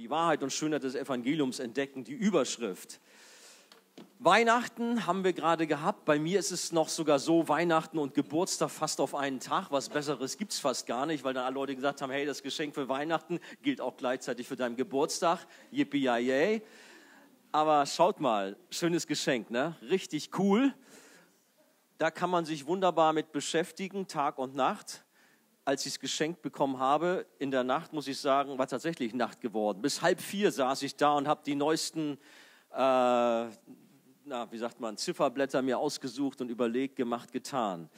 die Wahrheit und Schönheit des Evangeliums entdecken, die Überschrift. Weihnachten haben wir gerade gehabt. Bei mir ist es noch sogar so, Weihnachten und Geburtstag fast auf einen Tag. Was Besseres gibt es fast gar nicht, weil dann alle Leute gesagt haben, hey, das Geschenk für Weihnachten gilt auch gleichzeitig für deinen Geburtstag. Yippie yay. Aber schaut mal, schönes Geschenk, ne? Richtig cool. Da kann man sich wunderbar mit beschäftigen, Tag und Nacht als ich es geschenkt bekommen habe, in der Nacht, muss ich sagen, war tatsächlich Nacht geworden. Bis halb vier saß ich da und habe die neuesten, äh, na, wie sagt man, Zifferblätter mir ausgesucht und überlegt, gemacht, getan.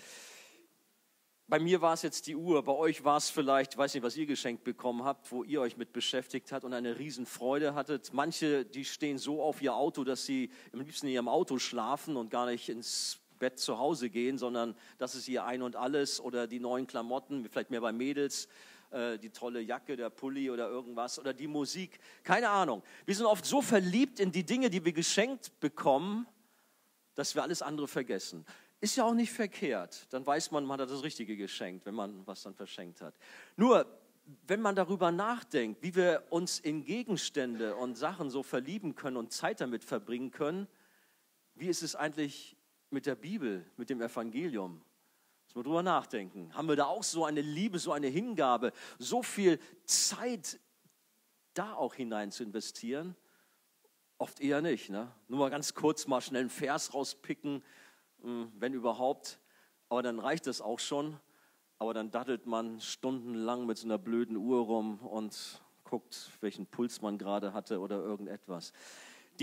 Bei mir war es jetzt die Uhr, bei euch war es vielleicht, ich weiß nicht, was ihr geschenkt bekommen habt, wo ihr euch mit beschäftigt habt und eine Riesenfreude hattet. Manche, die stehen so auf ihr Auto, dass sie am liebsten in ihrem Auto schlafen und gar nicht ins Bett zu Hause gehen, sondern das ist ihr Ein und Alles oder die neuen Klamotten, vielleicht mehr bei Mädels, äh, die tolle Jacke, der Pulli oder irgendwas oder die Musik. Keine Ahnung. Wir sind oft so verliebt in die Dinge, die wir geschenkt bekommen, dass wir alles andere vergessen. Ist ja auch nicht verkehrt. Dann weiß man, man hat das Richtige geschenkt, wenn man was dann verschenkt hat. Nur, wenn man darüber nachdenkt, wie wir uns in Gegenstände und Sachen so verlieben können und Zeit damit verbringen können, wie ist es eigentlich mit der Bibel, mit dem Evangelium. Müssen wir drüber nachdenken. Haben wir da auch so eine Liebe, so eine Hingabe, so viel Zeit da auch hinein zu investieren? Oft eher nicht. Ne? Nur mal ganz kurz mal schnell einen Vers rauspicken, hm, wenn überhaupt. Aber dann reicht das auch schon. Aber dann dattelt man stundenlang mit so einer blöden Uhr rum und guckt, welchen Puls man gerade hatte oder irgendetwas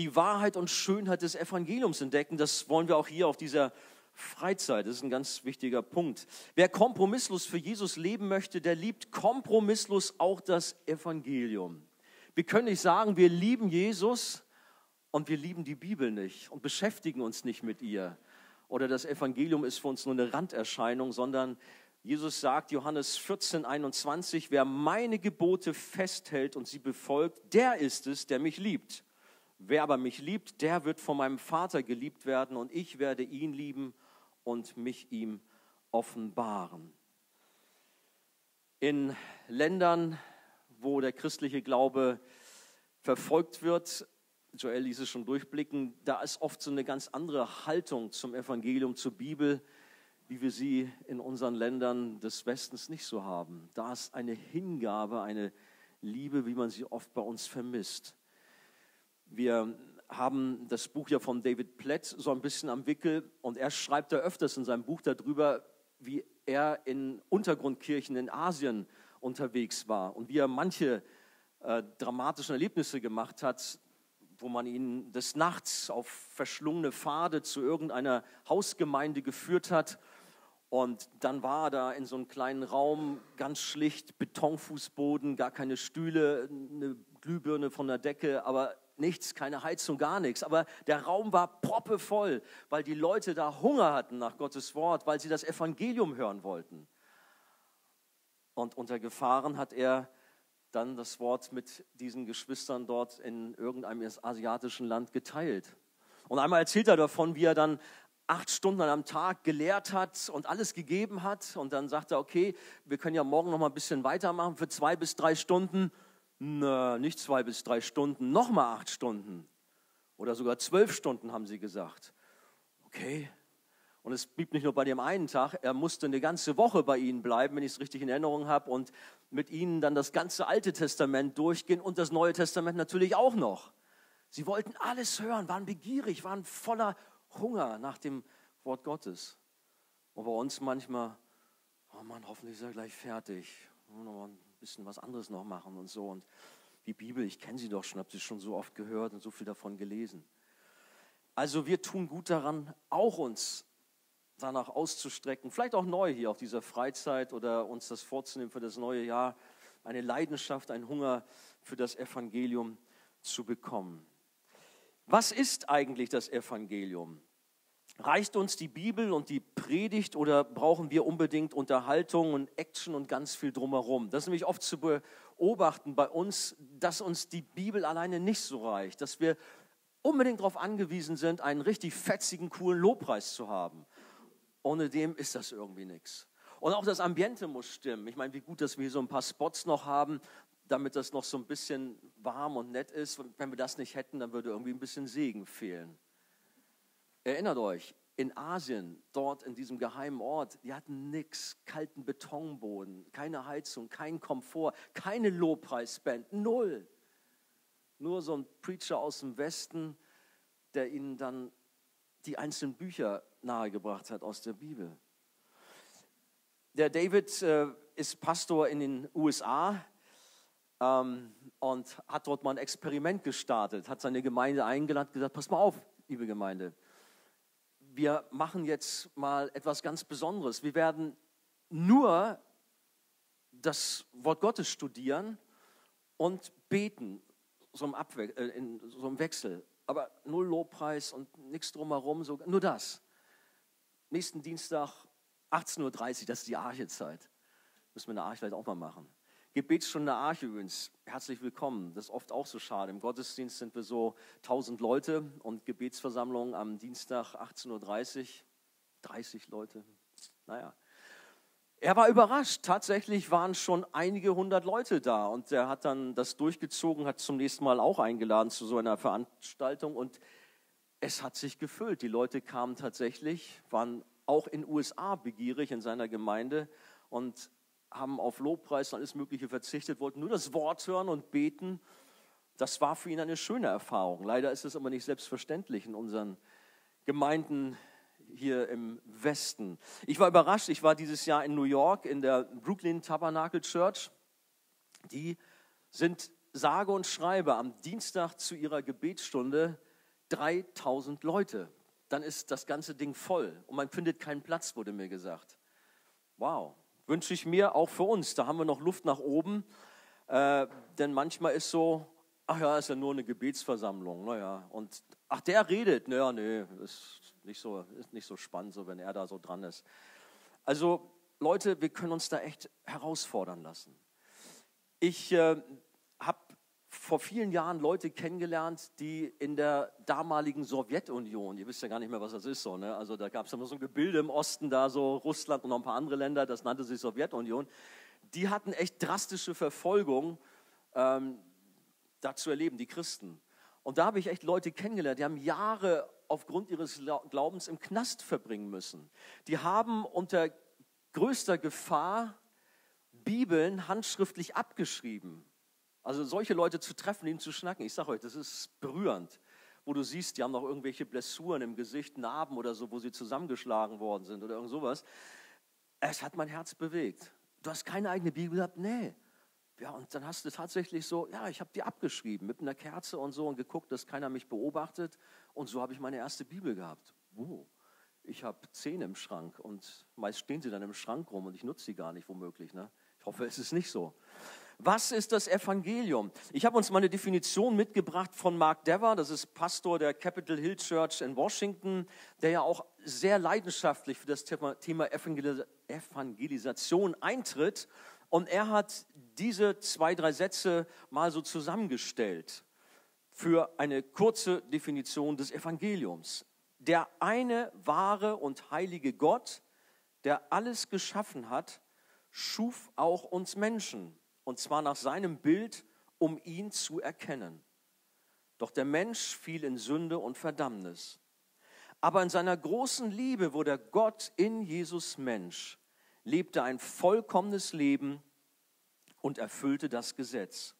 die Wahrheit und Schönheit des Evangeliums entdecken. Das wollen wir auch hier auf dieser Freizeit. Das ist ein ganz wichtiger Punkt. Wer kompromisslos für Jesus leben möchte, der liebt kompromisslos auch das Evangelium. Wir können nicht sagen, wir lieben Jesus und wir lieben die Bibel nicht und beschäftigen uns nicht mit ihr. Oder das Evangelium ist für uns nur eine Randerscheinung, sondern Jesus sagt, Johannes 14, 21, wer meine Gebote festhält und sie befolgt, der ist es, der mich liebt. Wer aber mich liebt, der wird von meinem Vater geliebt werden und ich werde ihn lieben und mich ihm offenbaren. In Ländern, wo der christliche Glaube verfolgt wird, Joel ließ es schon durchblicken, da ist oft so eine ganz andere Haltung zum Evangelium, zur Bibel, wie wir sie in unseren Ländern des Westens nicht so haben. Da ist eine Hingabe, eine Liebe, wie man sie oft bei uns vermisst. Wir haben das Buch ja von David Platt so ein bisschen am Wickel und er schreibt da öfters in seinem Buch darüber, wie er in Untergrundkirchen in Asien unterwegs war und wie er manche äh, dramatischen Erlebnisse gemacht hat, wo man ihn des Nachts auf verschlungene Pfade zu irgendeiner Hausgemeinde geführt hat. Und dann war er da in so einem kleinen Raum, ganz schlicht, Betonfußboden, gar keine Stühle, eine Glühbirne von der Decke, aber nichts, keine Heizung, gar nichts. Aber der Raum war proppevoll, weil die Leute da Hunger hatten nach Gottes Wort, weil sie das Evangelium hören wollten. Und unter Gefahren hat er dann das Wort mit diesen Geschwistern dort in irgendeinem asiatischen Land geteilt. Und einmal erzählt er davon, wie er dann acht Stunden am Tag gelehrt hat und alles gegeben hat. Und dann sagt er, okay, wir können ja morgen noch mal ein bisschen weitermachen für zwei bis drei Stunden na, nicht zwei bis drei Stunden, nochmal acht Stunden oder sogar zwölf Stunden, haben sie gesagt. Okay. Und es blieb nicht nur bei dem einen Tag, er musste eine ganze Woche bei ihnen bleiben, wenn ich es richtig in Erinnerung habe, und mit ihnen dann das ganze Alte Testament durchgehen und das Neue Testament natürlich auch noch. Sie wollten alles hören, waren begierig, waren voller Hunger nach dem Wort Gottes. Und bei uns manchmal, oh Mann, hoffentlich ist er gleich fertig bisschen was anderes noch machen und so. Und die Bibel, ich kenne sie doch schon, habe sie schon so oft gehört und so viel davon gelesen. Also wir tun gut daran, auch uns danach auszustrecken, vielleicht auch neu hier auf dieser Freizeit oder uns das vorzunehmen für das neue Jahr, eine Leidenschaft, ein Hunger für das Evangelium zu bekommen. Was ist eigentlich das Evangelium? Reicht uns die Bibel und die Predigt oder brauchen wir unbedingt Unterhaltung und Action und ganz viel drumherum? Das ist nämlich oft zu beobachten bei uns, dass uns die Bibel alleine nicht so reicht, dass wir unbedingt darauf angewiesen sind, einen richtig fetzigen, coolen Lobpreis zu haben. Ohne dem ist das irgendwie nichts. Und auch das Ambiente muss stimmen. Ich meine, wie gut, dass wir hier so ein paar Spots noch haben, damit das noch so ein bisschen warm und nett ist. Und wenn wir das nicht hätten, dann würde irgendwie ein bisschen Segen fehlen. Erinnert euch, in Asien, dort in diesem geheimen Ort, die hatten nichts, kalten Betonboden, keine Heizung, kein Komfort, keine Lobpreisband, null. Nur so ein Preacher aus dem Westen, der ihnen dann die einzelnen Bücher nahegebracht hat aus der Bibel. Der David äh, ist Pastor in den USA ähm, und hat dort mal ein Experiment gestartet, hat seine Gemeinde eingeladen, gesagt, pass mal auf, liebe Gemeinde, wir machen jetzt mal etwas ganz Besonderes. Wir werden nur das Wort Gottes studieren und beten, so im, Abwe äh, in so im Wechsel. Aber null Lobpreis und nichts drumherum, so, nur das. Nächsten Dienstag 18.30 Uhr, das ist die Archezeit. Müssen wir eine Arche vielleicht auch mal machen. Gebetsstunde Arche übrigens, herzlich willkommen. Das ist oft auch so schade. Im Gottesdienst sind wir so 1000 Leute und Gebetsversammlung am Dienstag 18.30 Uhr, 30 Leute. Naja. Er war überrascht. Tatsächlich waren schon einige hundert Leute da und er hat dann das durchgezogen, hat zum nächsten Mal auch eingeladen zu so einer Veranstaltung und es hat sich gefüllt. Die Leute kamen tatsächlich, waren auch in USA begierig in seiner Gemeinde und haben auf Lobpreis und alles Mögliche verzichtet, wollten nur das Wort hören und beten. Das war für ihn eine schöne Erfahrung. Leider ist es aber nicht selbstverständlich in unseren Gemeinden hier im Westen. Ich war überrascht, ich war dieses Jahr in New York in der Brooklyn Tabernacle Church. Die sind sage und schreibe am Dienstag zu ihrer Gebetsstunde 3000 Leute. Dann ist das ganze Ding voll und man findet keinen Platz, wurde mir gesagt. Wow, wünsche ich mir auch für uns. Da haben wir noch Luft nach oben, äh, denn manchmal ist so, ach ja, ist ja nur eine Gebetsversammlung, naja, und ach, der redet, naja, nee, ist nicht so, ist nicht so spannend, so wenn er da so dran ist. Also Leute, wir können uns da echt herausfordern lassen. Ich äh, vor vielen Jahren Leute kennengelernt, die in der damaligen Sowjetunion, ihr wisst ja gar nicht mehr, was das ist, so, ne? also da gab es immer so ein Gebilde im Osten, da so Russland und noch ein paar andere Länder, das nannte sich Sowjetunion, die hatten echt drastische Verfolgung ähm, da erleben, die Christen. Und da habe ich echt Leute kennengelernt, die haben Jahre aufgrund ihres Glaubens im Knast verbringen müssen. Die haben unter größter Gefahr Bibeln handschriftlich abgeschrieben also solche Leute zu treffen, ihnen zu schnacken, ich sage euch, das ist berührend. Wo du siehst, die haben noch irgendwelche Blessuren im Gesicht, Narben oder so, wo sie zusammengeschlagen worden sind oder irgend sowas. Es hat mein Herz bewegt. Du hast keine eigene Bibel gehabt? Nee. Ja, und dann hast du tatsächlich so, ja, ich habe die abgeschrieben mit einer Kerze und so und geguckt, dass keiner mich beobachtet. Und so habe ich meine erste Bibel gehabt. Oh, ich habe zehn im Schrank und meist stehen sie dann im Schrank rum und ich nutze sie gar nicht womöglich. Ne? Ich hoffe, es ist nicht so. Was ist das Evangelium? Ich habe uns mal eine Definition mitgebracht von Mark Dever, das ist Pastor der Capitol Hill Church in Washington, der ja auch sehr leidenschaftlich für das Thema Evangelisation eintritt. Und er hat diese zwei, drei Sätze mal so zusammengestellt für eine kurze Definition des Evangeliums. Der eine wahre und heilige Gott, der alles geschaffen hat, schuf auch uns Menschen und zwar nach seinem Bild, um ihn zu erkennen. Doch der Mensch fiel in Sünde und Verdammnis. Aber in seiner großen Liebe wurde Gott in Jesus Mensch, lebte ein vollkommenes Leben und erfüllte das Gesetz.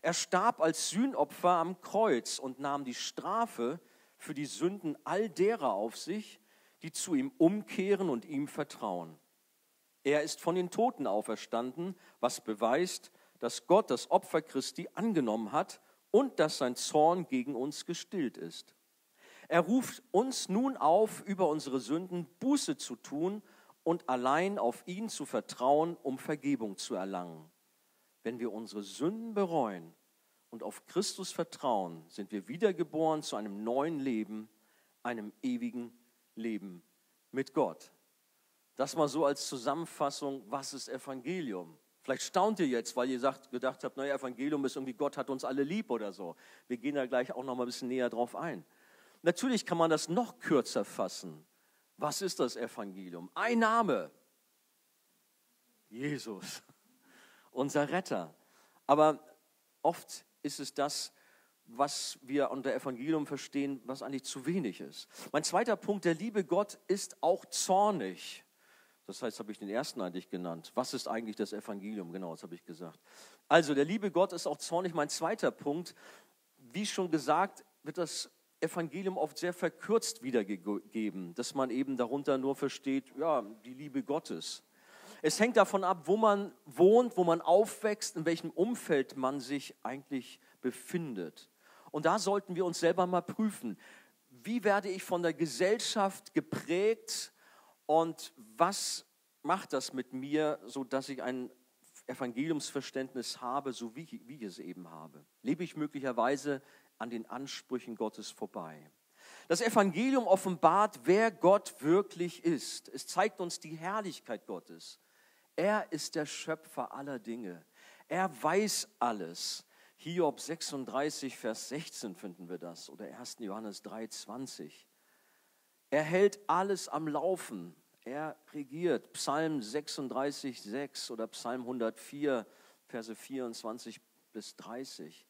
Er starb als Sühnopfer am Kreuz und nahm die Strafe für die Sünden all derer auf sich, die zu ihm umkehren und ihm vertrauen. Er ist von den Toten auferstanden, was beweist, dass Gott das Opfer Christi angenommen hat und dass sein Zorn gegen uns gestillt ist. Er ruft uns nun auf, über unsere Sünden Buße zu tun und allein auf ihn zu vertrauen, um Vergebung zu erlangen. Wenn wir unsere Sünden bereuen und auf Christus vertrauen, sind wir wiedergeboren zu einem neuen Leben, einem ewigen Leben mit Gott. Das mal so als Zusammenfassung, was ist Evangelium? Vielleicht staunt ihr jetzt, weil ihr sagt, gedacht habt, naja, Evangelium ist irgendwie, Gott hat uns alle lieb oder so. Wir gehen da gleich auch noch mal ein bisschen näher drauf ein. Natürlich kann man das noch kürzer fassen. Was ist das Evangelium? Ein Name. Jesus, unser Retter. Aber oft ist es das, was wir unter Evangelium verstehen, was eigentlich zu wenig ist. Mein zweiter Punkt, der liebe Gott ist auch zornig. Das heißt, habe ich den ersten eigentlich genannt. Was ist eigentlich das Evangelium? Genau, das habe ich gesagt. Also, der liebe Gott ist auch zornig. Mein zweiter Punkt, wie schon gesagt, wird das Evangelium oft sehr verkürzt wiedergegeben, dass man eben darunter nur versteht, ja, die Liebe Gottes. Es hängt davon ab, wo man wohnt, wo man aufwächst, in welchem Umfeld man sich eigentlich befindet. Und da sollten wir uns selber mal prüfen, wie werde ich von der Gesellschaft geprägt und was macht das mit mir, sodass ich ein Evangeliumsverständnis habe, so wie wie ich es eben habe. Lebe ich möglicherweise an den Ansprüchen Gottes vorbei. Das Evangelium offenbart, wer Gott wirklich ist. Es zeigt uns die Herrlichkeit Gottes. Er ist der Schöpfer aller Dinge. Er weiß alles. Hiob 36, Vers 16 finden wir das oder 1. Johannes 3, 20. Er hält alles am Laufen. Er regiert. Psalm 36, 6 oder Psalm 104, Verse 24 bis 30.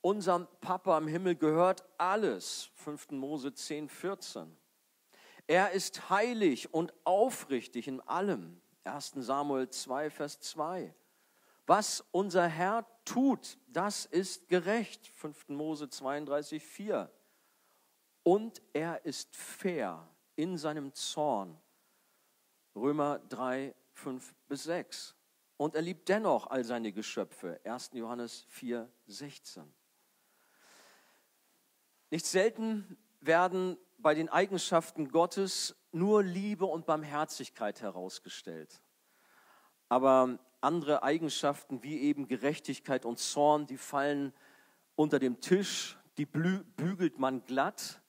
Unserem Papa im Himmel gehört alles. 5. Mose 10, 14. Er ist heilig und aufrichtig in allem. 1. Samuel 2, Vers 2. Was unser Herr tut, das ist gerecht. 5. Mose 32, 4. Und er ist fair in seinem Zorn. Römer 3, 5 bis 6. Und er liebt dennoch all seine Geschöpfe. 1. Johannes 4, 16. Nicht selten werden bei den Eigenschaften Gottes nur Liebe und Barmherzigkeit herausgestellt. Aber andere Eigenschaften wie eben Gerechtigkeit und Zorn, die fallen unter dem Tisch, die bügelt man glatt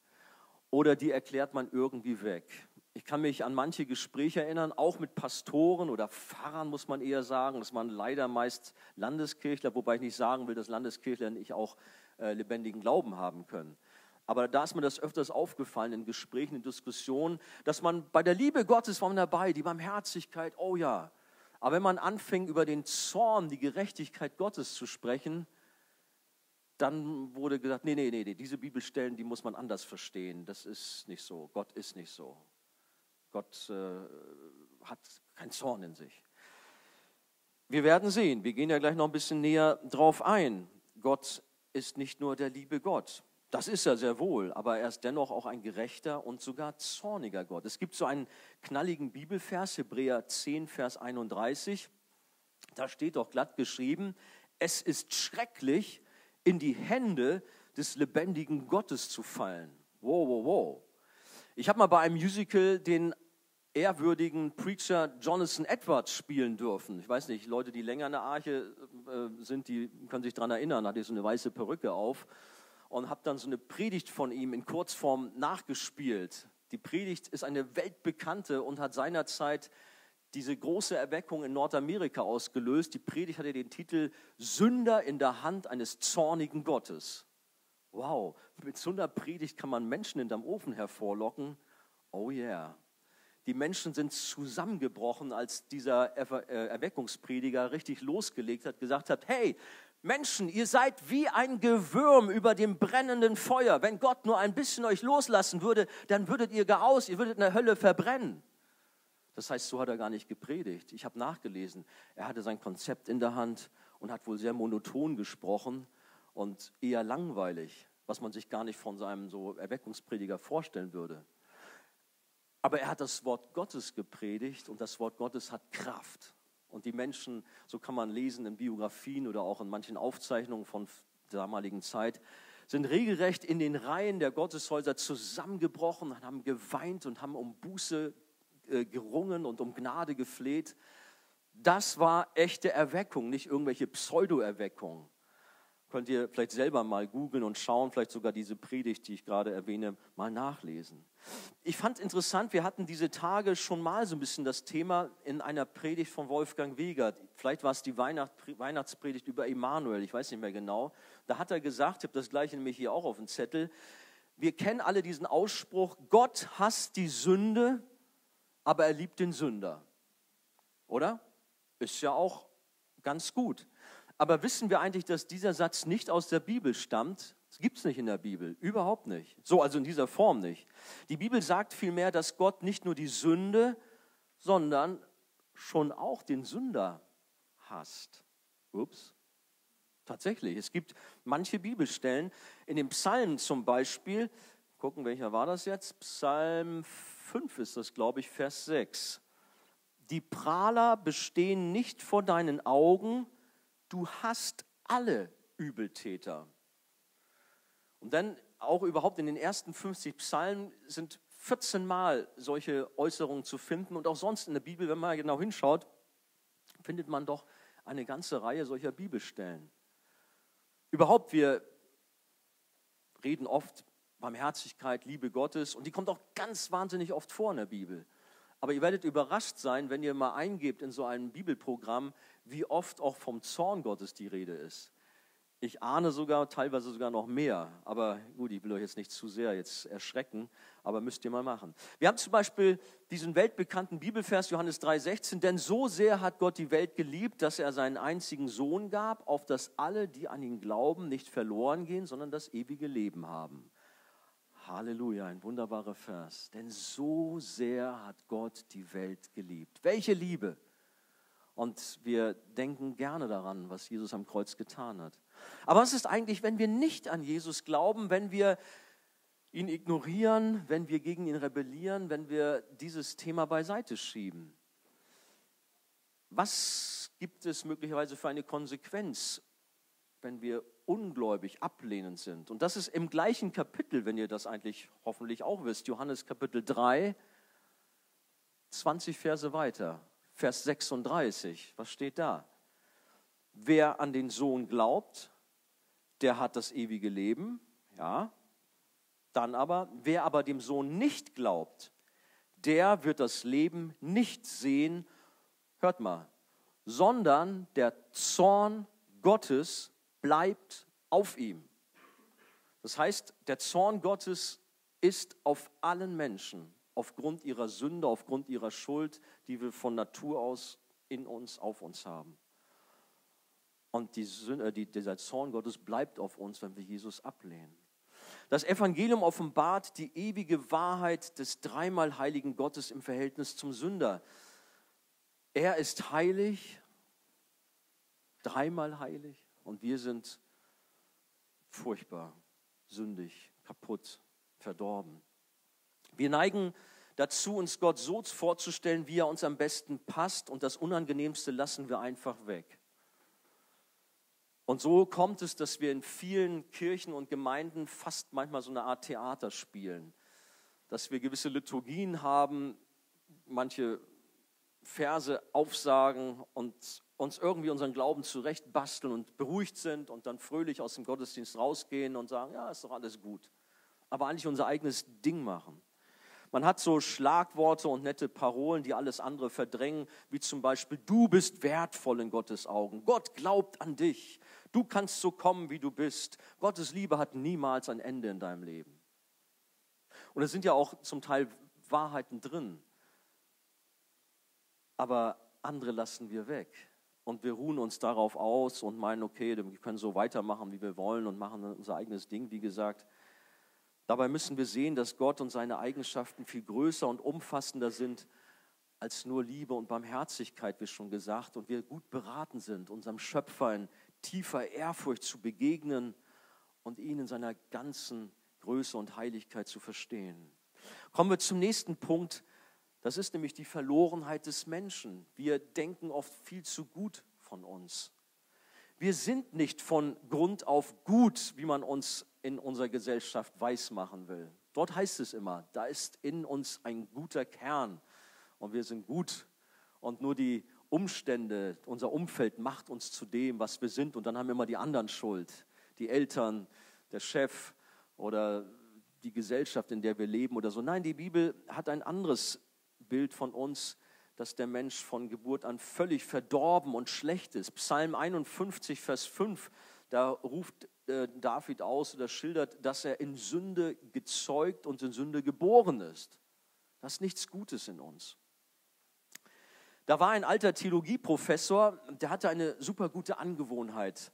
oder die erklärt man irgendwie weg. Ich kann mich an manche Gespräche erinnern, auch mit Pastoren oder Pfarrern muss man eher sagen. Das waren leider meist Landeskirchler, wobei ich nicht sagen will, dass Landeskirchler nicht auch äh, lebendigen Glauben haben können. Aber da ist mir das öfters aufgefallen in Gesprächen, in Diskussionen, dass man bei der Liebe Gottes war man dabei, die Barmherzigkeit, oh ja. Aber wenn man anfing, über den Zorn, die Gerechtigkeit Gottes zu sprechen, dann wurde gesagt, nee, nee, nee, diese Bibelstellen, die muss man anders verstehen. Das ist nicht so. Gott ist nicht so. Gott äh, hat keinen Zorn in sich. Wir werden sehen, wir gehen ja gleich noch ein bisschen näher drauf ein. Gott ist nicht nur der liebe Gott. Das ist er sehr wohl, aber er ist dennoch auch ein gerechter und sogar zorniger Gott. Es gibt so einen knalligen Bibelvers, Hebräer 10, Vers 31. Da steht doch glatt geschrieben, es ist schrecklich, in die Hände des lebendigen Gottes zu fallen. Wow, wow, wow. Ich habe mal bei einem Musical den ehrwürdigen Preacher Jonathan Edwards spielen dürfen. Ich weiß nicht, Leute, die länger in der Arche äh, sind, die können sich daran erinnern, hat er so eine weiße Perücke auf und habe dann so eine Predigt von ihm in Kurzform nachgespielt. Die Predigt ist eine weltbekannte und hat seinerzeit diese große Erweckung in Nordamerika ausgelöst. Die Predigt hatte den Titel Sünder in der Hand eines zornigen Gottes. Wow, mit so einer Predigt kann man Menschen hinterm Ofen hervorlocken. Oh yeah. Die Menschen sind zusammengebrochen, als dieser äh, Erweckungsprediger richtig losgelegt hat, gesagt hat, hey, Menschen, ihr seid wie ein Gewürm über dem brennenden Feuer. Wenn Gott nur ein bisschen euch loslassen würde, dann würdet ihr geraus, ihr würdet in der Hölle verbrennen. Das heißt, so hat er gar nicht gepredigt. Ich habe nachgelesen. Er hatte sein Konzept in der Hand und hat wohl sehr monoton gesprochen und eher langweilig, was man sich gar nicht von seinem so Erweckungsprediger vorstellen würde. Aber er hat das Wort Gottes gepredigt und das Wort Gottes hat Kraft. Und die Menschen, so kann man lesen in Biografien oder auch in manchen Aufzeichnungen von der damaligen Zeit, sind regelrecht in den Reihen der Gotteshäuser zusammengebrochen und haben geweint und haben um Buße gerungen und um Gnade gefleht. Das war echte Erweckung, nicht irgendwelche Pseudo-Erweckung. Könnt ihr vielleicht selber mal googeln und schauen, vielleicht sogar diese Predigt, die ich gerade erwähne, mal nachlesen. Ich fand interessant, wir hatten diese Tage schon mal so ein bisschen das Thema in einer Predigt von Wolfgang Wegert. Vielleicht war es die Weihnacht, Weihnachtspredigt über Emanuel, ich weiß nicht mehr genau. Da hat er gesagt, ich habe das gleiche nämlich hier auch auf dem Zettel, wir kennen alle diesen Ausspruch, Gott hasst die Sünde, aber er liebt den Sünder. Oder? Ist ja auch ganz gut. Aber wissen wir eigentlich, dass dieser Satz nicht aus der Bibel stammt? Das gibt es nicht in der Bibel, überhaupt nicht. So, also in dieser Form nicht. Die Bibel sagt vielmehr, dass Gott nicht nur die Sünde, sondern schon auch den Sünder hasst. Ups. Tatsächlich, es gibt manche Bibelstellen, in den Psalmen zum Beispiel, gucken, welcher war das jetzt? Psalm 5 ist das, glaube ich, Vers 6. Die Prahler bestehen nicht vor deinen Augen, du hast alle Übeltäter. Und dann auch überhaupt in den ersten 50 Psalmen sind 14 Mal solche Äußerungen zu finden und auch sonst in der Bibel, wenn man genau hinschaut, findet man doch eine ganze Reihe solcher Bibelstellen. Überhaupt, wir reden oft Barmherzigkeit, Liebe Gottes und die kommt auch ganz wahnsinnig oft vor in der Bibel. Aber ihr werdet überrascht sein, wenn ihr mal eingebt in so ein Bibelprogramm, wie oft auch vom Zorn Gottes die Rede ist. Ich ahne sogar teilweise sogar noch mehr, aber gut, ich will euch jetzt nicht zu sehr jetzt erschrecken, aber müsst ihr mal machen. Wir haben zum Beispiel diesen weltbekannten Bibelvers Johannes 3,16, denn so sehr hat Gott die Welt geliebt, dass er seinen einzigen Sohn gab, auf dass alle, die an ihn glauben, nicht verloren gehen, sondern das ewige Leben haben. Halleluja, ein wunderbarer Vers. Denn so sehr hat Gott die Welt geliebt. Welche Liebe! Und wir denken gerne daran, was Jesus am Kreuz getan hat. Aber was ist eigentlich, wenn wir nicht an Jesus glauben, wenn wir ihn ignorieren, wenn wir gegen ihn rebellieren, wenn wir dieses Thema beiseite schieben? Was gibt es möglicherweise für eine Konsequenz, wenn wir ungläubig, ablehnend sind? Und das ist im gleichen Kapitel, wenn ihr das eigentlich hoffentlich auch wisst, Johannes Kapitel 3, 20 Verse weiter. Vers 36, was steht da? Wer an den Sohn glaubt, der hat das ewige Leben, ja. Dann aber, wer aber dem Sohn nicht glaubt, der wird das Leben nicht sehen, hört mal, sondern der Zorn Gottes bleibt auf ihm. Das heißt, der Zorn Gottes ist auf allen Menschen aufgrund ihrer Sünde, aufgrund ihrer Schuld, die wir von Natur aus in uns, auf uns haben. Und die Sünde, die, dieser Zorn Gottes bleibt auf uns, wenn wir Jesus ablehnen. Das Evangelium offenbart die ewige Wahrheit des dreimal heiligen Gottes im Verhältnis zum Sünder. Er ist heilig, dreimal heilig, und wir sind furchtbar, sündig, kaputt, verdorben. Wir neigen dazu, uns Gott so vorzustellen, wie er uns am besten passt und das Unangenehmste lassen wir einfach weg. Und so kommt es, dass wir in vielen Kirchen und Gemeinden fast manchmal so eine Art Theater spielen, dass wir gewisse Liturgien haben, manche Verse aufsagen und uns irgendwie unseren Glauben zurechtbasteln und beruhigt sind und dann fröhlich aus dem Gottesdienst rausgehen und sagen, ja, ist doch alles gut. Aber eigentlich unser eigenes Ding machen. Man hat so Schlagworte und nette Parolen, die alles andere verdrängen, wie zum Beispiel, du bist wertvoll in Gottes Augen. Gott glaubt an dich. Du kannst so kommen, wie du bist. Gottes Liebe hat niemals ein Ende in deinem Leben. Und es sind ja auch zum Teil Wahrheiten drin. Aber andere lassen wir weg. Und wir ruhen uns darauf aus und meinen, okay, wir können so weitermachen, wie wir wollen und machen unser eigenes Ding, wie gesagt. Dabei müssen wir sehen, dass Gott und seine Eigenschaften viel größer und umfassender sind als nur Liebe und Barmherzigkeit, wie schon gesagt, und wir gut beraten sind, unserem Schöpfer in tiefer Ehrfurcht zu begegnen und ihn in seiner ganzen Größe und Heiligkeit zu verstehen. Kommen wir zum nächsten Punkt. Das ist nämlich die Verlorenheit des Menschen. Wir denken oft viel zu gut von uns. Wir sind nicht von Grund auf gut, wie man uns in unserer Gesellschaft weismachen will. Dort heißt es immer, da ist in uns ein guter Kern und wir sind gut und nur die Umstände, unser Umfeld macht uns zu dem, was wir sind und dann haben immer die anderen Schuld, die Eltern, der Chef oder die Gesellschaft, in der wir leben oder so. Nein, die Bibel hat ein anderes Bild von uns, dass der Mensch von Geburt an völlig verdorben und schlecht ist. Psalm 51, Vers 5, da ruft äh, David aus oder schildert, dass er in Sünde gezeugt und in Sünde geboren ist. Das ist nichts Gutes in uns. Da war ein alter Theologieprofessor, der hatte eine super gute Angewohnheit.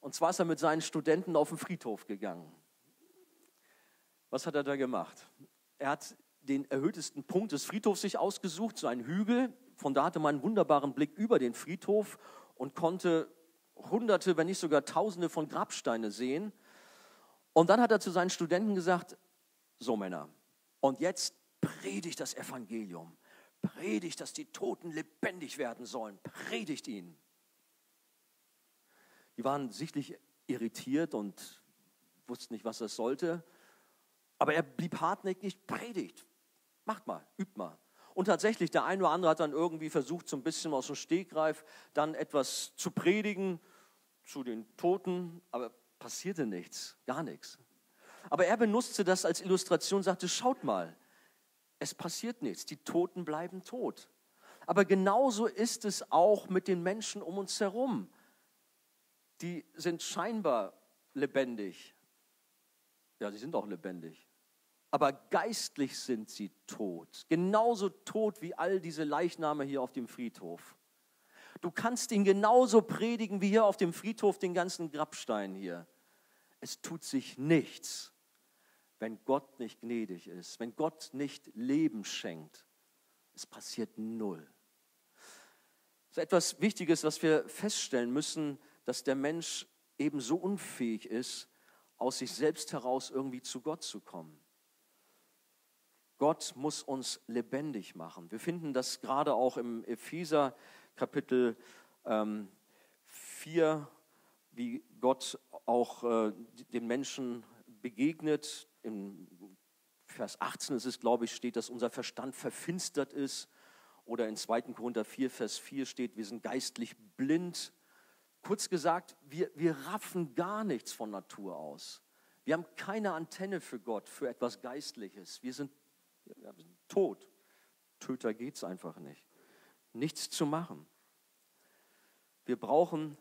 Und zwar ist er mit seinen Studenten auf den Friedhof gegangen. Was hat er da gemacht? Er hat den erhöhtesten Punkt des Friedhofs sich ausgesucht, so einen Hügel. Von da hatte man einen wunderbaren Blick über den Friedhof und konnte hunderte, wenn nicht sogar tausende von Grabsteine sehen. Und dann hat er zu seinen Studenten gesagt, so Männer, und jetzt predigt das Evangelium. Predigt, dass die Toten lebendig werden sollen. Predigt ihnen. Die waren sichtlich irritiert und wussten nicht, was das sollte. Aber er blieb hartnäckig, predigt. Macht mal, übt mal. Und tatsächlich, der eine oder andere hat dann irgendwie versucht, so ein bisschen aus dem Stegreif dann etwas zu predigen zu den Toten, aber passierte nichts, gar nichts. Aber er benutzte das als Illustration, sagte, schaut mal, es passiert nichts, die Toten bleiben tot. Aber genauso ist es auch mit den Menschen um uns herum. Die sind scheinbar lebendig. Ja, sie sind auch lebendig. Aber geistlich sind sie tot. Genauso tot wie all diese Leichname hier auf dem Friedhof. Du kannst ihn genauso predigen wie hier auf dem Friedhof den ganzen Grabstein hier. Es tut sich nichts wenn Gott nicht gnädig ist, wenn Gott nicht Leben schenkt. Es passiert null. Das ist etwas Wichtiges, was wir feststellen müssen, dass der Mensch eben so unfähig ist, aus sich selbst heraus irgendwie zu Gott zu kommen. Gott muss uns lebendig machen. Wir finden das gerade auch im Epheser Kapitel ähm, 4, wie Gott auch äh, den Menschen begegnet, in Vers 18 ist es, glaube ich, steht, dass unser Verstand verfinstert ist. Oder in 2. Korinther 4, Vers 4 steht, wir sind geistlich blind. Kurz gesagt, wir, wir raffen gar nichts von Natur aus. Wir haben keine Antenne für Gott, für etwas Geistliches. Wir sind, tot. Töter geht es einfach nicht. Nichts zu machen. Wir brauchen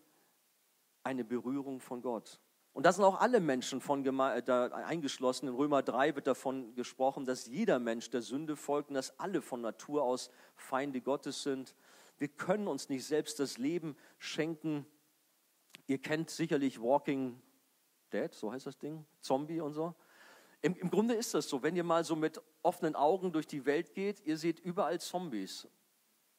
eine Berührung von Gott. Und da sind auch alle Menschen von äh, da eingeschlossen. In Römer 3 wird davon gesprochen, dass jeder Mensch der Sünde folgt und dass alle von Natur aus Feinde Gottes sind. Wir können uns nicht selbst das Leben schenken. Ihr kennt sicherlich Walking Dead, so heißt das Ding, Zombie und so. Im, Im, Grunde ist das so, wenn ihr mal so mit offenen Augen durch die Welt geht, ihr seht überall Zombies.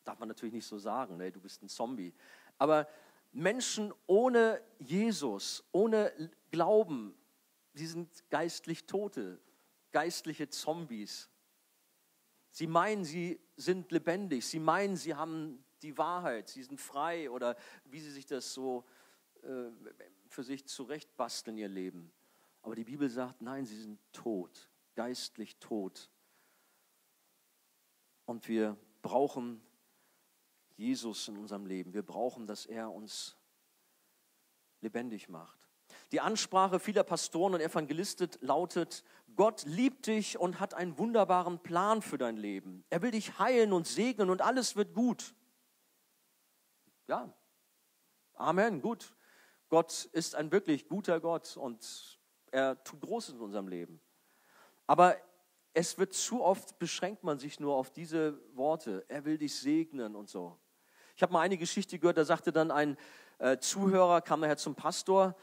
Darf man natürlich nicht so sagen, ne? du bist ein Zombie. Aber Menschen ohne Jesus, ohne Glauben, die sind geistlich Tote, geistliche Zombies. Sie meinen, sie sind lebendig, sie meinen, sie haben die Wahrheit, sie sind frei oder wie sie sich das so äh, für sich zurechtbasteln, ihr Leben. Aber die Bibel sagt, nein, sie sind tot, geistlich tot. Und wir brauchen Jesus in unserem Leben. Wir brauchen, dass er uns lebendig macht. Die Ansprache vieler Pastoren und Evangelisten lautet, Gott liebt dich und hat einen wunderbaren Plan für dein Leben. Er will dich heilen und segnen und alles wird gut. Ja, Amen, gut. Gott ist ein wirklich guter Gott und er tut Großes in unserem Leben. Aber es wird zu oft beschränkt man sich nur auf diese Worte. Er will dich segnen und so. Ich habe mal eine Geschichte gehört, da sagte dann ein äh, Zuhörer, kam nachher zum Pastor,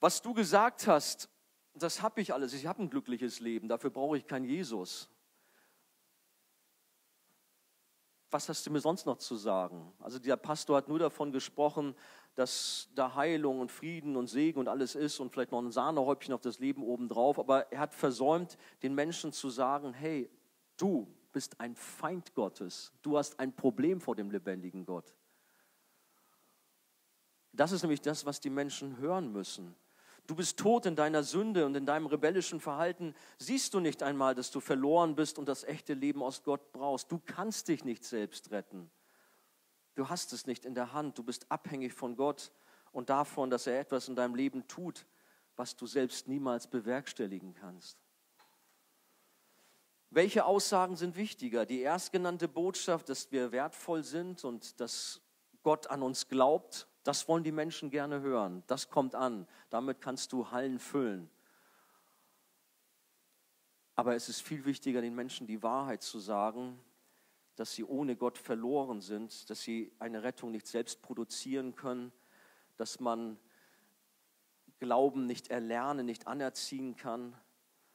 was du gesagt hast, das habe ich alles. Ich habe ein glückliches Leben, dafür brauche ich keinen Jesus. Was hast du mir sonst noch zu sagen? Also der Pastor hat nur davon gesprochen, dass da Heilung und Frieden und Segen und alles ist und vielleicht noch ein Sahnehäubchen auf das Leben obendrauf, aber er hat versäumt, den Menschen zu sagen, hey, du, bist ein Feind Gottes. Du hast ein Problem vor dem lebendigen Gott. Das ist nämlich das, was die Menschen hören müssen. Du bist tot in deiner Sünde und in deinem rebellischen Verhalten. Siehst du nicht einmal, dass du verloren bist und das echte Leben aus Gott brauchst? Du kannst dich nicht selbst retten. Du hast es nicht in der Hand. Du bist abhängig von Gott und davon, dass er etwas in deinem Leben tut, was du selbst niemals bewerkstelligen kannst. Welche Aussagen sind wichtiger? Die erstgenannte Botschaft, dass wir wertvoll sind und dass Gott an uns glaubt, das wollen die Menschen gerne hören. Das kommt an. Damit kannst du Hallen füllen. Aber es ist viel wichtiger, den Menschen die Wahrheit zu sagen, dass sie ohne Gott verloren sind, dass sie eine Rettung nicht selbst produzieren können, dass man Glauben nicht erlernen, nicht anerziehen kann,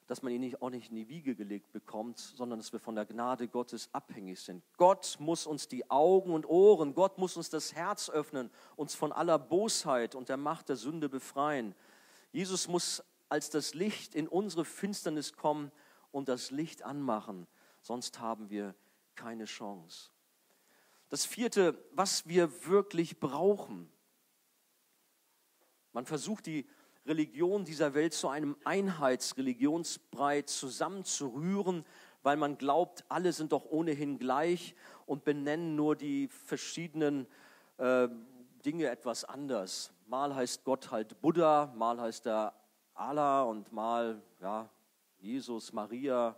dass man ihn nicht, auch nicht in die Wiege gelegt bekommt, sondern dass wir von der Gnade Gottes abhängig sind. Gott muss uns die Augen und Ohren, Gott muss uns das Herz öffnen, uns von aller Bosheit und der Macht der Sünde befreien. Jesus muss als das Licht in unsere Finsternis kommen und das Licht anmachen, sonst haben wir keine Chance. Das vierte, was wir wirklich brauchen. Man versucht die Religion dieser Welt zu einem Einheitsreligionsbrei zusammenzurühren, weil man glaubt, alle sind doch ohnehin gleich und benennen nur die verschiedenen äh, Dinge etwas anders. Mal heißt Gott halt Buddha, mal heißt er Allah und mal ja, Jesus, Maria.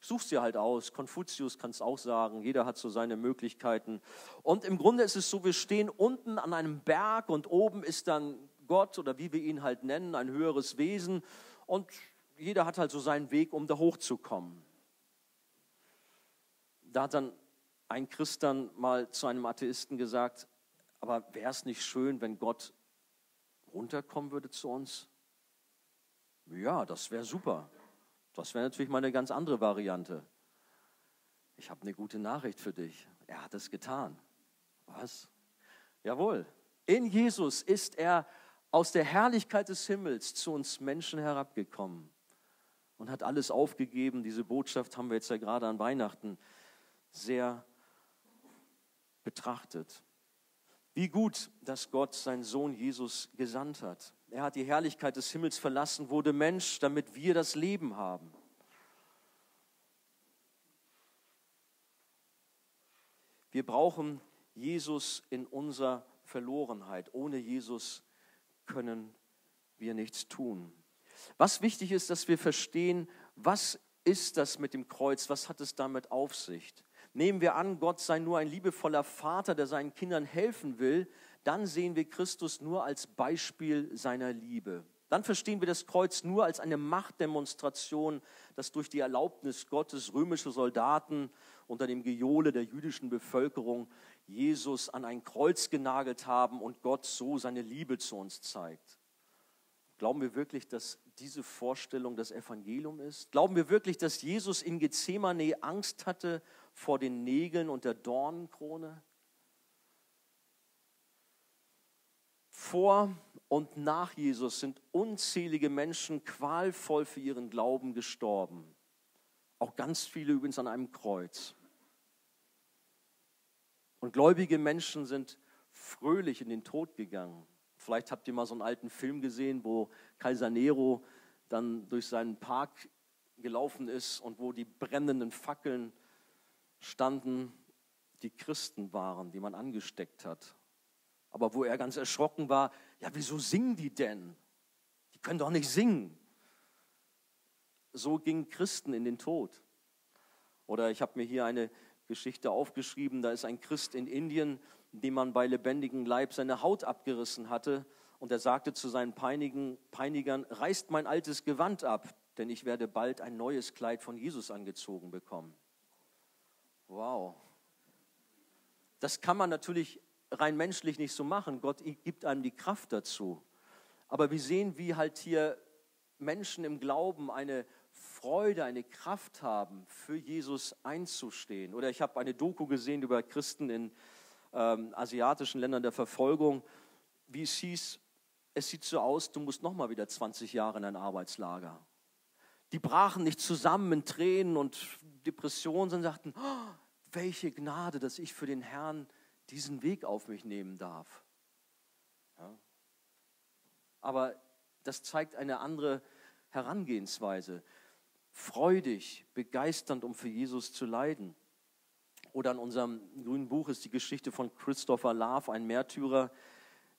Suchst dir halt aus. Konfuzius kann es auch sagen. Jeder hat so seine Möglichkeiten. Und im Grunde ist es so, wir stehen unten an einem Berg und oben ist dann Gott oder wie wir ihn halt nennen, ein höheres Wesen. Und jeder hat halt so seinen Weg, um da hochzukommen. Da hat dann ein Christ dann mal zu einem Atheisten gesagt, aber wäre es nicht schön, wenn Gott runterkommen würde zu uns? Ja, das wäre super. Das wäre natürlich mal eine ganz andere Variante. Ich habe eine gute Nachricht für dich. Er hat es getan. Was? Jawohl. In Jesus ist er aus der Herrlichkeit des Himmels zu uns Menschen herabgekommen und hat alles aufgegeben. Diese Botschaft haben wir jetzt ja gerade an Weihnachten sehr betrachtet. Wie gut, dass Gott seinen Sohn Jesus gesandt hat. Er hat die Herrlichkeit des Himmels verlassen, wurde Mensch, damit wir das Leben haben. Wir brauchen Jesus in unserer Verlorenheit. Ohne Jesus können wir nichts tun. Was wichtig ist, dass wir verstehen, was ist das mit dem Kreuz? Was hat es damit auf sich? Nehmen wir an, Gott sei nur ein liebevoller Vater, der seinen Kindern helfen will, dann sehen wir Christus nur als Beispiel seiner Liebe. Dann verstehen wir das Kreuz nur als eine Machtdemonstration, dass durch die Erlaubnis Gottes römische Soldaten unter dem Gejohle der jüdischen Bevölkerung Jesus an ein Kreuz genagelt haben und Gott so seine Liebe zu uns zeigt. Glauben wir wirklich, dass diese Vorstellung das Evangelium ist? Glauben wir wirklich, dass Jesus in Gethsemane Angst hatte vor den Nägeln und der Dornenkrone? Vor und nach Jesus sind unzählige Menschen qualvoll für ihren Glauben gestorben. Auch ganz viele übrigens an einem Kreuz. Und gläubige Menschen sind fröhlich in den Tod gegangen. Vielleicht habt ihr mal so einen alten Film gesehen, wo Kaiser Nero dann durch seinen Park gelaufen ist und wo die brennenden Fackeln standen, die Christen waren, die man angesteckt hat. Aber wo er ganz erschrocken war, ja, wieso singen die denn? Die können doch nicht singen. So gingen Christen in den Tod. Oder ich habe mir hier eine Geschichte aufgeschrieben. Da ist ein Christ in Indien, dem man bei lebendigem Leib seine Haut abgerissen hatte. Und er sagte zu seinen Peinigen, Peinigern, reißt mein altes Gewand ab, denn ich werde bald ein neues Kleid von Jesus angezogen bekommen. Wow. Das kann man natürlich rein menschlich nicht so machen. Gott gibt einem die Kraft dazu. Aber wir sehen, wie halt hier Menschen im Glauben eine Freude, eine Kraft haben, für Jesus einzustehen. Oder ich habe eine Doku gesehen über Christen in ähm, asiatischen Ländern der Verfolgung, wie es hieß, es sieht so aus, du musst nochmal wieder 20 Jahre in ein Arbeitslager. Die brachen nicht zusammen in Tränen und Depressionen, sondern sagten, oh, welche Gnade, dass ich für den Herrn diesen Weg auf mich nehmen darf. Ja. Aber das zeigt eine andere Herangehensweise freudig, begeisternd, um für Jesus zu leiden. Oder in unserem grünen Buch ist die Geschichte von Christopher Love, ein Märtyrer,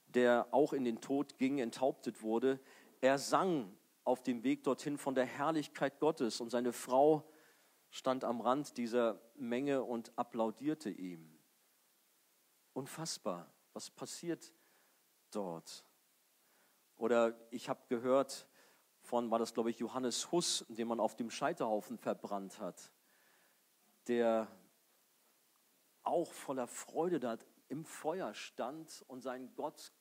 der auch in den Tod ging, enthauptet wurde. Er sang auf dem Weg dorthin von der Herrlichkeit Gottes und seine Frau stand am Rand dieser Menge und applaudierte ihm. Unfassbar, was passiert dort? Oder ich habe gehört, von, war das glaube ich, Johannes Huss, den man auf dem Scheiterhaufen verbrannt hat, der auch voller Freude da im Feuer stand und seinen Gott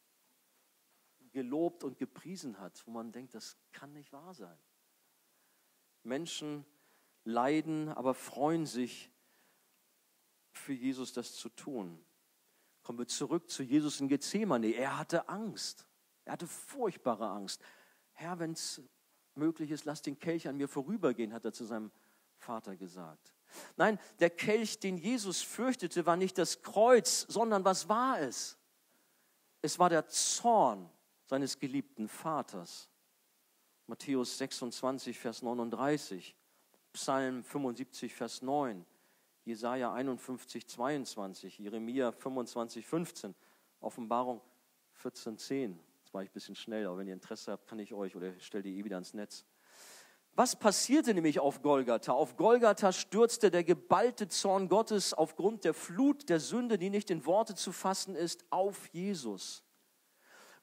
gelobt und gepriesen hat, wo man denkt, das kann nicht wahr sein. Menschen leiden, aber freuen sich für Jesus das zu tun. Kommen wir zurück zu Jesus in Gethsemane. Er hatte Angst. Er hatte furchtbare Angst. Herr, wenn es möglich ist, lass den Kelch an mir vorübergehen, hat er zu seinem Vater gesagt. Nein, der Kelch, den Jesus fürchtete, war nicht das Kreuz, sondern was war es? Es war der Zorn seines geliebten Vaters. Matthäus 26, Vers 39, Psalm 75, Vers 9, Jesaja 51, 22, Jeremia 25, 15, Offenbarung 14, 10. Jetzt war ich ein bisschen schnell, aber wenn ihr Interesse habt, kann ich euch oder stell die eh wieder ans Netz. Was passierte nämlich auf Golgatha? Auf Golgatha stürzte der geballte Zorn Gottes aufgrund der Flut der Sünde, die nicht in Worte zu fassen ist, auf Jesus.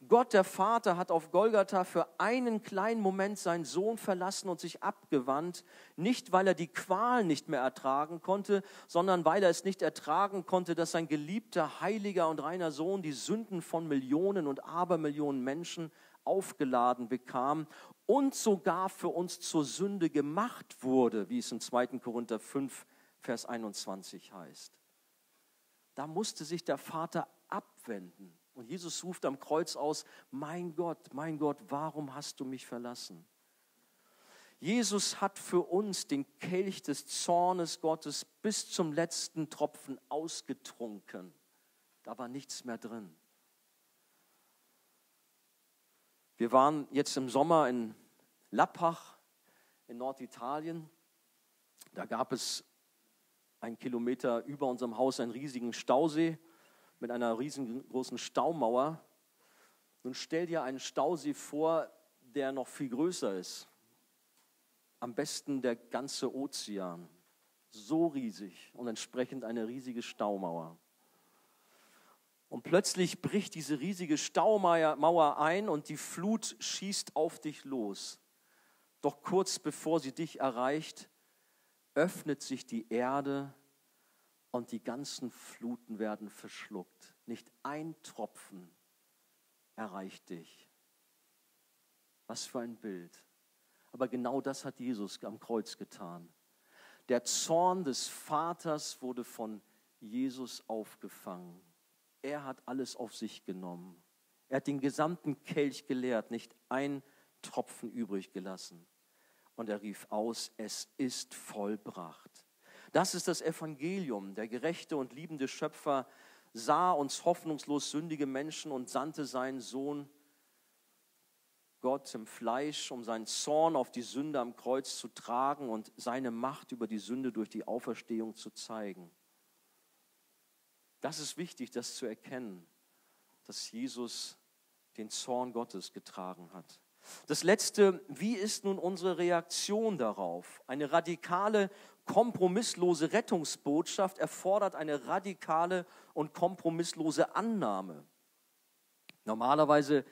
Gott der Vater hat auf Golgatha für einen kleinen Moment seinen Sohn verlassen und sich abgewandt, nicht weil er die Qual nicht mehr ertragen konnte, sondern weil er es nicht ertragen konnte, dass sein geliebter, heiliger und reiner Sohn die Sünden von Millionen und Abermillionen Menschen aufgeladen bekam und sogar für uns zur Sünde gemacht wurde, wie es in 2. Korinther 5, Vers 21 heißt. Da musste sich der Vater abwenden. Und Jesus ruft am Kreuz aus, mein Gott, mein Gott, warum hast du mich verlassen? Jesus hat für uns den Kelch des Zornes Gottes bis zum letzten Tropfen ausgetrunken. Da war nichts mehr drin. Wir waren jetzt im Sommer in Lappach in Norditalien. Da gab es einen Kilometer über unserem Haus einen riesigen Stausee mit einer riesengroßen Staumauer. Nun stell dir einen Stausee vor, der noch viel größer ist. Am besten der ganze Ozean. So riesig und entsprechend eine riesige Staumauer. Und plötzlich bricht diese riesige Staumauer ein und die Flut schießt auf dich los. Doch kurz bevor sie dich erreicht, öffnet sich die Erde und die ganzen Fluten werden verschluckt. Nicht ein Tropfen erreicht dich. Was für ein Bild. Aber genau das hat Jesus am Kreuz getan. Der Zorn des Vaters wurde von Jesus aufgefangen. Er hat alles auf sich genommen. Er hat den gesamten Kelch geleert, nicht ein Tropfen übrig gelassen. Und er rief aus, es ist vollbracht. Das ist das Evangelium. Der gerechte und liebende Schöpfer sah uns hoffnungslos sündige Menschen und sandte seinen Sohn Gott im Fleisch, um seinen Zorn auf die Sünde am Kreuz zu tragen und seine Macht über die Sünde durch die Auferstehung zu zeigen. Das ist wichtig, das zu erkennen, dass Jesus den Zorn Gottes getragen hat. Das letzte, wie ist nun unsere Reaktion darauf? Eine radikale, kompromisslose Rettungsbotschaft erfordert eine radikale und kompromisslose Annahme. Normalerweise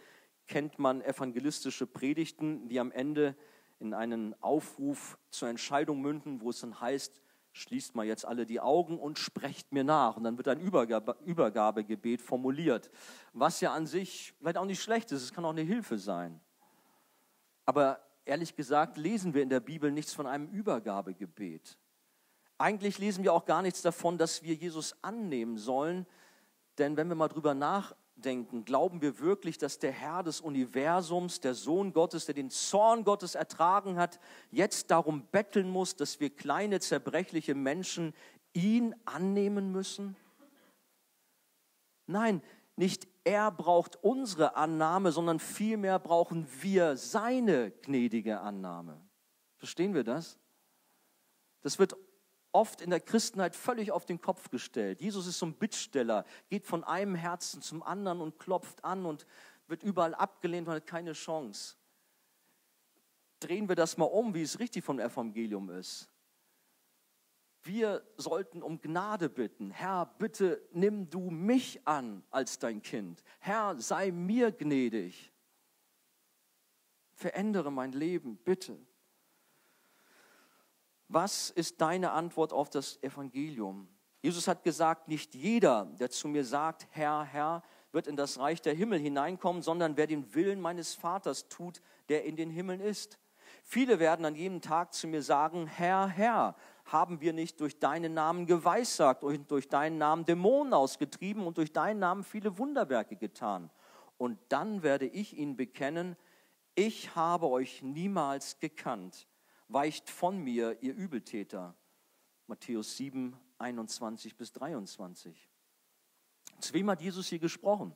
kennt man evangelistische Predigten, die am Ende in einen Aufruf zur Entscheidung münden, wo es dann heißt, schließt mal jetzt alle die Augen und sprecht mir nach. Und dann wird ein Übergabe, Übergabegebet formuliert, was ja an sich vielleicht auch nicht schlecht ist, es kann auch eine Hilfe sein. Aber ehrlich gesagt lesen wir in der Bibel nichts von einem Übergabegebet. Eigentlich lesen wir auch gar nichts davon, dass wir Jesus annehmen sollen, denn wenn wir mal drüber nach, denken, glauben wir wirklich, dass der Herr des Universums, der Sohn Gottes, der den Zorn Gottes ertragen hat, jetzt darum betteln muss, dass wir kleine, zerbrechliche Menschen ihn annehmen müssen? Nein, nicht er braucht unsere Annahme, sondern vielmehr brauchen wir seine gnädige Annahme. Verstehen wir das? Das wird oft in der Christenheit völlig auf den Kopf gestellt. Jesus ist so ein Bittsteller, geht von einem Herzen zum anderen und klopft an und wird überall abgelehnt und hat keine Chance. Drehen wir das mal um, wie es richtig vom Evangelium ist. Wir sollten um Gnade bitten. Herr, bitte nimm du mich an als dein Kind. Herr, sei mir gnädig. Verändere mein Leben, bitte. Was ist deine Antwort auf das Evangelium? Jesus hat gesagt, nicht jeder, der zu mir sagt, Herr, Herr, wird in das Reich der Himmel hineinkommen, sondern wer den Willen meines Vaters tut, der in den Himmeln ist. Viele werden an jedem Tag zu mir sagen, Herr, Herr, haben wir nicht durch deinen Namen geweissagt und durch deinen Namen Dämonen ausgetrieben und durch deinen Namen viele Wunderwerke getan? Und dann werde ich ihnen bekennen, ich habe euch niemals gekannt. Weicht von mir, ihr Übeltäter. Matthäus 7, 21 bis 23. Zu wem hat Jesus hier gesprochen?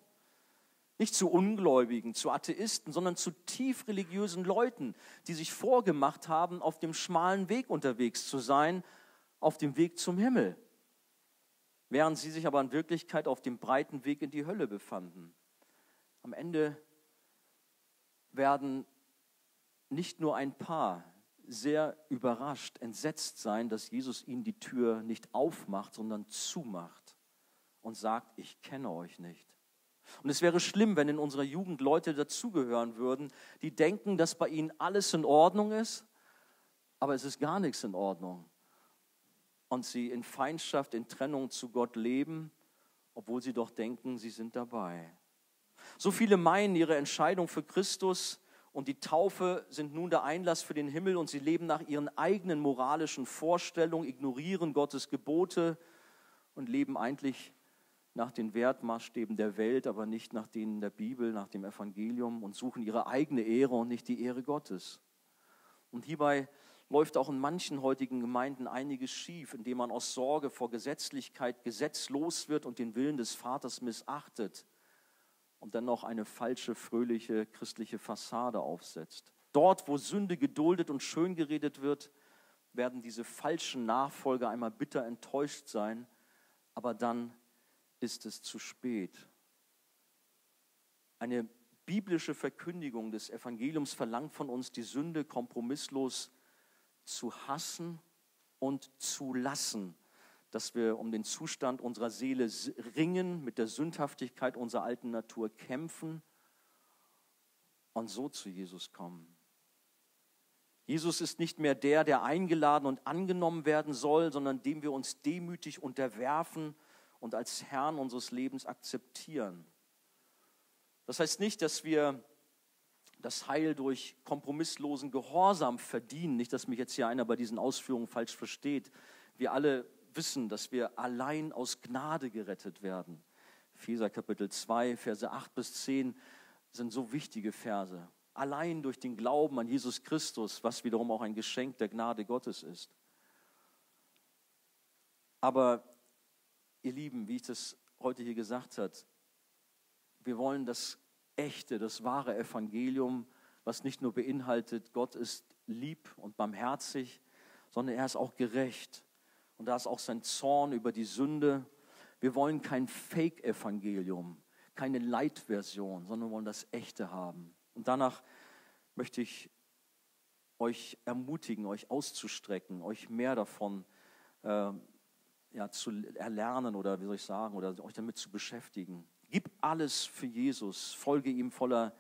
Nicht zu Ungläubigen, zu Atheisten, sondern zu tief religiösen Leuten, die sich vorgemacht haben, auf dem schmalen Weg unterwegs zu sein, auf dem Weg zum Himmel, während sie sich aber in Wirklichkeit auf dem breiten Weg in die Hölle befanden. Am Ende werden nicht nur ein paar sehr überrascht, entsetzt sein, dass Jesus ihnen die Tür nicht aufmacht, sondern zumacht und sagt, ich kenne euch nicht. Und es wäre schlimm, wenn in unserer Jugend Leute dazugehören würden, die denken, dass bei ihnen alles in Ordnung ist, aber es ist gar nichts in Ordnung. Und sie in Feindschaft, in Trennung zu Gott leben, obwohl sie doch denken, sie sind dabei. So viele meinen, ihre Entscheidung für Christus und die Taufe sind nun der Einlass für den Himmel und sie leben nach ihren eigenen moralischen Vorstellungen, ignorieren Gottes Gebote und leben eigentlich nach den Wertmaßstäben der Welt, aber nicht nach denen der Bibel, nach dem Evangelium und suchen ihre eigene Ehre und nicht die Ehre Gottes. Und hierbei läuft auch in manchen heutigen Gemeinden einiges schief, indem man aus Sorge vor Gesetzlichkeit gesetzlos wird und den Willen des Vaters missachtet und dann noch eine falsche, fröhliche christliche Fassade aufsetzt. Dort, wo Sünde geduldet und schön geredet wird, werden diese falschen Nachfolger einmal bitter enttäuscht sein, aber dann ist es zu spät. Eine biblische Verkündigung des Evangeliums verlangt von uns, die Sünde kompromisslos zu hassen und zu lassen, dass wir um den Zustand unserer Seele ringen, mit der Sündhaftigkeit unserer alten Natur kämpfen und so zu Jesus kommen. Jesus ist nicht mehr der, der eingeladen und angenommen werden soll, sondern dem wir uns demütig unterwerfen und als Herrn unseres Lebens akzeptieren. Das heißt nicht, dass wir das Heil durch kompromisslosen Gehorsam verdienen. Nicht, dass mich jetzt hier einer bei diesen Ausführungen falsch versteht. Wir alle wissen, dass wir allein aus Gnade gerettet werden. Epheser Kapitel 2, Verse 8 bis 10 sind so wichtige Verse. Allein durch den Glauben an Jesus Christus, was wiederum auch ein Geschenk der Gnade Gottes ist. Aber ihr Lieben, wie ich das heute hier gesagt habe, wir wollen das echte, das wahre Evangelium, was nicht nur beinhaltet, Gott ist lieb und barmherzig, sondern er ist auch gerecht. Und da ist auch sein Zorn über die Sünde. Wir wollen kein Fake-Evangelium, keine Light-Version, sondern wir wollen das echte haben. Und danach möchte ich euch ermutigen, euch auszustrecken, euch mehr davon äh, ja, zu erlernen oder wie soll ich sagen, oder euch damit zu beschäftigen. Gib alles für Jesus, folge ihm voller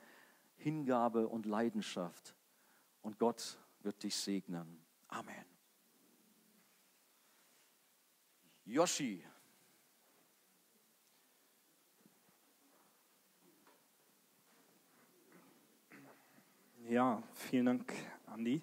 Hingabe und Leidenschaft und Gott wird dich segnen. Amen. Yoshi. Ja, vielen Dank, Andi.